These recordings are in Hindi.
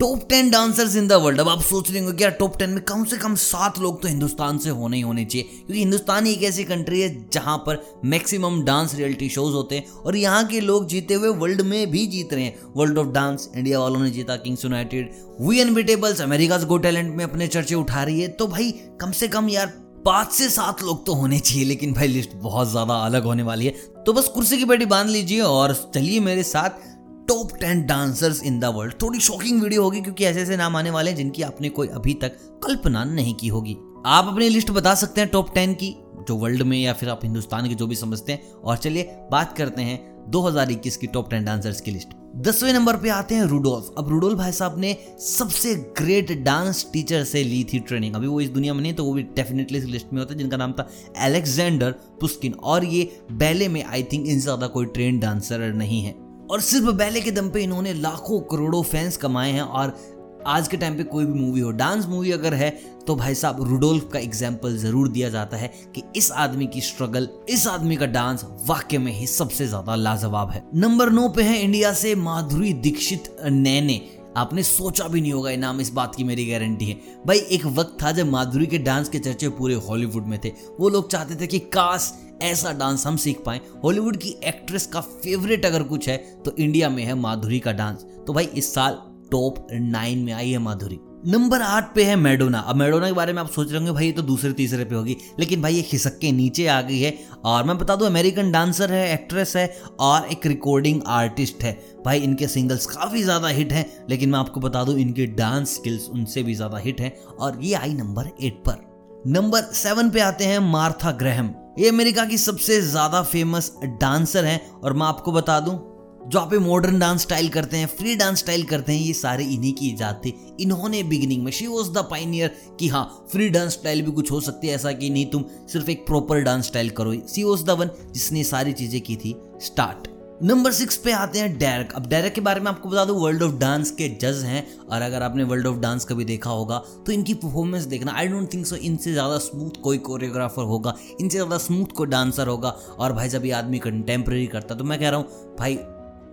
Top ten dancers in the world अब आप सोच रहे होंगे यार टॉप टेन में कम से कम सात लोग तो हिंदुस्तान से होने ही होने चाहिए। क्योंकि हिंदुस्तान एक ऐसी कंट्री है जहाँ पर मैक्सिमम डांस रियलिटी शोज़ होते हैं। और यहाँ के लोग जीते हुए वर्ल्ड में भी जीत रहे हैं। वर्ल्ड ऑफ़ डांस इंडिया वालों ने जीता Kings United V unbeatables America got talent में अपने चर्चे उठा रही है। तो भाई कम से कम यार पाँच से सात लोग तो होने चाहिए, लेकिन भाई लिस्ट बहुत ज़्यादा अलग होने वाली है। तो बस कुर्सी की बेटी बाँध लीजिए और चलिए मेरे साथ top ten dancers in the world थोड़ी शॉकिंग वीडियो होगी क्योंकि ऐसे ऐसे नाम आने वाले हैं जिनकी आपने कोई अभी तक कल्पना नहीं की होगी। आप अपनी लिस्ट बता सकते हैं टॉप टेन की, जो वर्ल्ड में या फिर आप हिंदुस्तान के जो भी समझते हैं। और चलिए बात करते हैं 2021 की टॉप टेन डांसर्स की लिस्ट दसवें नंबर पे आते हैं रूडोल्फ अब रूडोल्फ भाई साहब ने सबसे ग्रेट डांस टीचर से ली थी ट्रेनिंग अभी वो इस दुनिया में नहीं तो वो भी डेफिनेटली इस लिस्ट में होता है, जिनका नाम था एलेक्जेंडर पुस्किन और ये बैले में आई थिंक इनसे ज़्यादा कोई ट्रेन डांसर नहीं है। और सिर्फ़ बैले के दम पे इन्होंने लाखों करोड़ों फैंस कमाए हैं और आज के टाइम पे कोई भी मूवी हो। डांस मूवी अगर है तो भाई साहब रुडोल्फ का एग्ज़ाम्पल ज़रूर दिया जाता है कि इस आदमी की स्ट्रगल इस आदमी का डांस वाक्य में ही सबसे ज़्यादा लाजवाब है। नंबर नौ पे है इंडिया से माधुरी दीक्षित नैने। आपने सोचा भी नहीं होगा ये नाम इस बात की, मेरी गारंटी है। भाई, एक वक्त था जब माधुरी के डांस के चर्चे पूरे हॉलीवुड में थे। वो लोग चाहते थे कि काश ऐसा डांस हम सीख पाए। हॉलीवुड की एक्ट्रेस का फेवरेट अगर कुछ है तो इंडिया में है माधुरी का डांस। तो भाई, इस साल टॉप नाइन में आई है माधुरी। नंबर आठ पे है मेडोना। अब मेडोना के बारे में आप सोच रहे होंगे, भाई, ये तो दूसरे तीसरे पे होगी। लेकिन भाई, ये खिसक के नीचे आ गई है। और मैं बता दूँ, अमेरिकन डांसर है, एक्ट्रेस है, और एक रिकॉर्डिंग आर्टिस्ट है। भाई, इनके सिंगल्स काफ़ी ज़्यादा हिट हैं। लेकिन मैं आपको बता दूँ, इनके डांस स्किल्स उनसे भी ज़्यादा हिट हैं। और ये आई नंबर एट पर। नंबर सेवन पे आते हैं मार्था ग्रहम। ये अमेरिका की सबसे ज़्यादा फ़ेमस डांसर हैं, और मैं आपको बता दूँ, जो आप मॉडर्न डांस स्टाइल करते हैं फ्री डांस स्टाइल करते हैं, ये सारे इन्हीं की ईजाद थी। इन्होंने बिगिनिंग में शी वॉज़ द पाइनियर कि हाँ फ्री डांस स्टाइल भी कुछ हो सकती है, ऐसा कि नहीं, तुम सिर्फ़ एक प्रॉपर डांस स्टाइल करो। सी वॉज़ द वन जिसने सारी चीज़ें की थी स्टार्ट नंबर सिक्स पे आते हैं डेरक। अब डेरक के बारे में आपको बता दूँ वर्ल्ड ऑफ़ डांस के जज हैं, और अगर आपने वर्ल्ड ऑफ़ डांस कभी देखा होगा तो इनकी परफॉर्मेंस देखना। आई डोंट थिंक सो इनसे ज़्यादा स्मूथ कोई कोरियोग्राफर होगा, इनसे ज़्यादा स्मूथ कोई डांसर होगा, और भाई जब ये आदमी कंटेम्प्रेरी करता तो मैं कह रहा हूँ, भाई,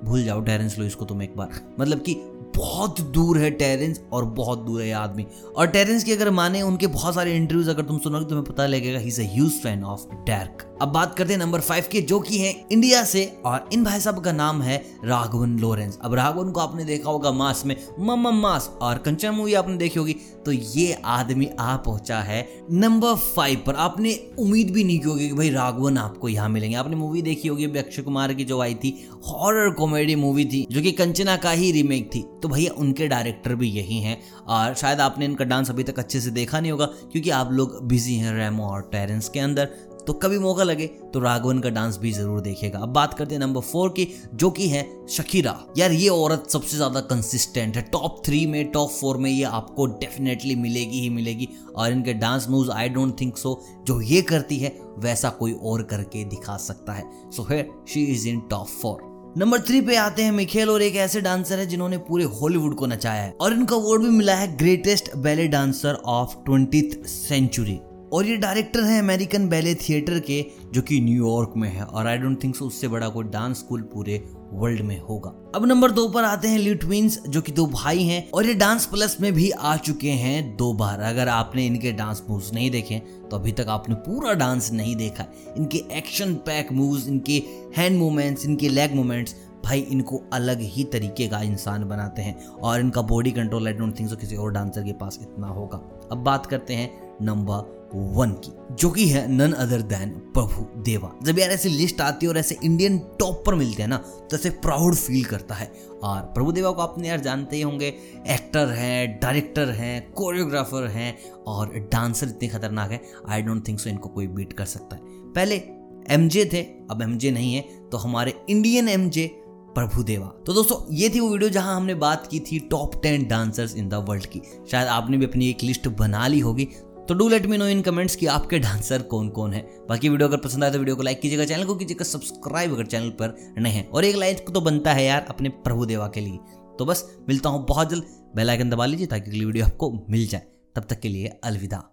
भूल जाओ डेरेंस लुइस को तुम एक बार। मतलब कि बहुत दूर है टेरेंस और बहुत दूर है आदमी। और टेरेंस की अगर माने, उनके बहुत सारे इंटरव्यूज़ अगर तुम सुनोगे, तुम्हें पता लगेगा ही ह्यूज फ़ैन ऑफ़ डैर्क अब बात करते हैं नंबर फाइव के, जो कि है इंडिया से, और इन भाई साहब का नाम है राघवन लोरेंस। अब राघवन को आपने देखा होगा मास में मम मास, और कंचन मूवी आपने देखी होगी। तो ये आदमी आ पहुँचा है नंबर फाइव पर। आपने उम्मीद भी नहीं की होगी कि भाई राघवन आपको यहाँ मिलेंगे। आपने मूवी देखी होगी अक्षय कुमार की जो आई थी हॉरर कॉमेडी मूवी थी, जो कि कंचना का ही रीमेक थी। तो भैया उनके डायरेक्टर भी यही हैं। और शायद आपने इनका डांस अभी तक अच्छे से देखा नहीं होगा, क्योंकि आप लोग बिज़ी हैं रेमो और टेरेंस के अंदर। तो कभी मौका लगे तो राघवन का डांस भी ज़रूर देखेगा अब बात करते हैं नंबर फोर की, जो कि है शकीरा यार, ये औरत सबसे ज़्यादा कंसिस्टेंट है। टॉप थ्री में टॉप फोर में ये आपको डेफिनेटली मिलेगी ही मिलेगी। और इनके dance moves I don't think so जो ये करती है, वैसा कोई और करके दिखा सकता है। सो है she is in top four number three पे आते हैं मिखेल और एक ऐसे डांसर है जिन्होंने पूरे हॉलीवुड को नचाया है। और इनका अवार्ड भी मिला है greatest ballet dancer of twenty century और ये डायरेक्टर हैं अमेरिकन बैले थिएटर के, जो कि न्यूयॉर्क में है, और आई डोंट थिंक सो उससे बड़ा कोई डांस स्कूल पूरे वर्ल्ड में होगा। अब नंबर दो पर आते हैं ली ट्विंस जो कि दो भाई हैं, और ये डांस प्लस में भी आ चुके हैं दो बार अगर आपने इनके डांस मूव्स नहीं देखे तो अभी तक आपने पूरा डांस नहीं देखा। इनके एक्शन पैक मूव्स इनके हैंड मूवमेंट्स इनके लेग मूवमेंट्स भाई इनको अलग ही तरीके का इंसान बनाते हैं। और इनका body control I don't think so किसी और डांसर के पास इतना होगा। अब बात करते हैं नंबर वन की, जो कि है नन अदर देन प्रभु देवा। जब यार ऐसी लिस्ट आती है और ऐसे इंडियन टॉप पर मिलते हैं ना तो ऐसे प्राउड फील करता है। और प्रभु देवा को आपने यार जानते ही होंगे एक्टर हैं डायरेक्टर हैं कोरियोग्राफर हैं और डांसर इतने खतरनाक है आई डोंट थिंक सो इनको कोई बीट कर सकता है। पहले एमजे थे, अब एमजे नहीं है तो हमारे इंडियन एमजे प्रभु देवा। तो दोस्तों, ये थी वो वीडियो जहाँ हमने बात की थी top ten dancers in the world की। शायद आपने भी अपनी एक लिस्ट बना ली होगी तो do let me know in comments कि आपके डांसर कौन कौन है। बाकी वीडियो अगर पसंद आए तो वीडियो को लाइक कीजिएगा, चैनल को कीजिएगा सब्सक्राइब अगर चैनल पर नहीं है। और एक लाइक तो बनता है यार अपने प्रभु देवा के लिए। तो बस, मिलता हूँ बहुत जल्द। बेलाइकन दबा लीजिए ताकि अगली वीडियो आपको मिल जाए। तब तक के लिए अलविदा।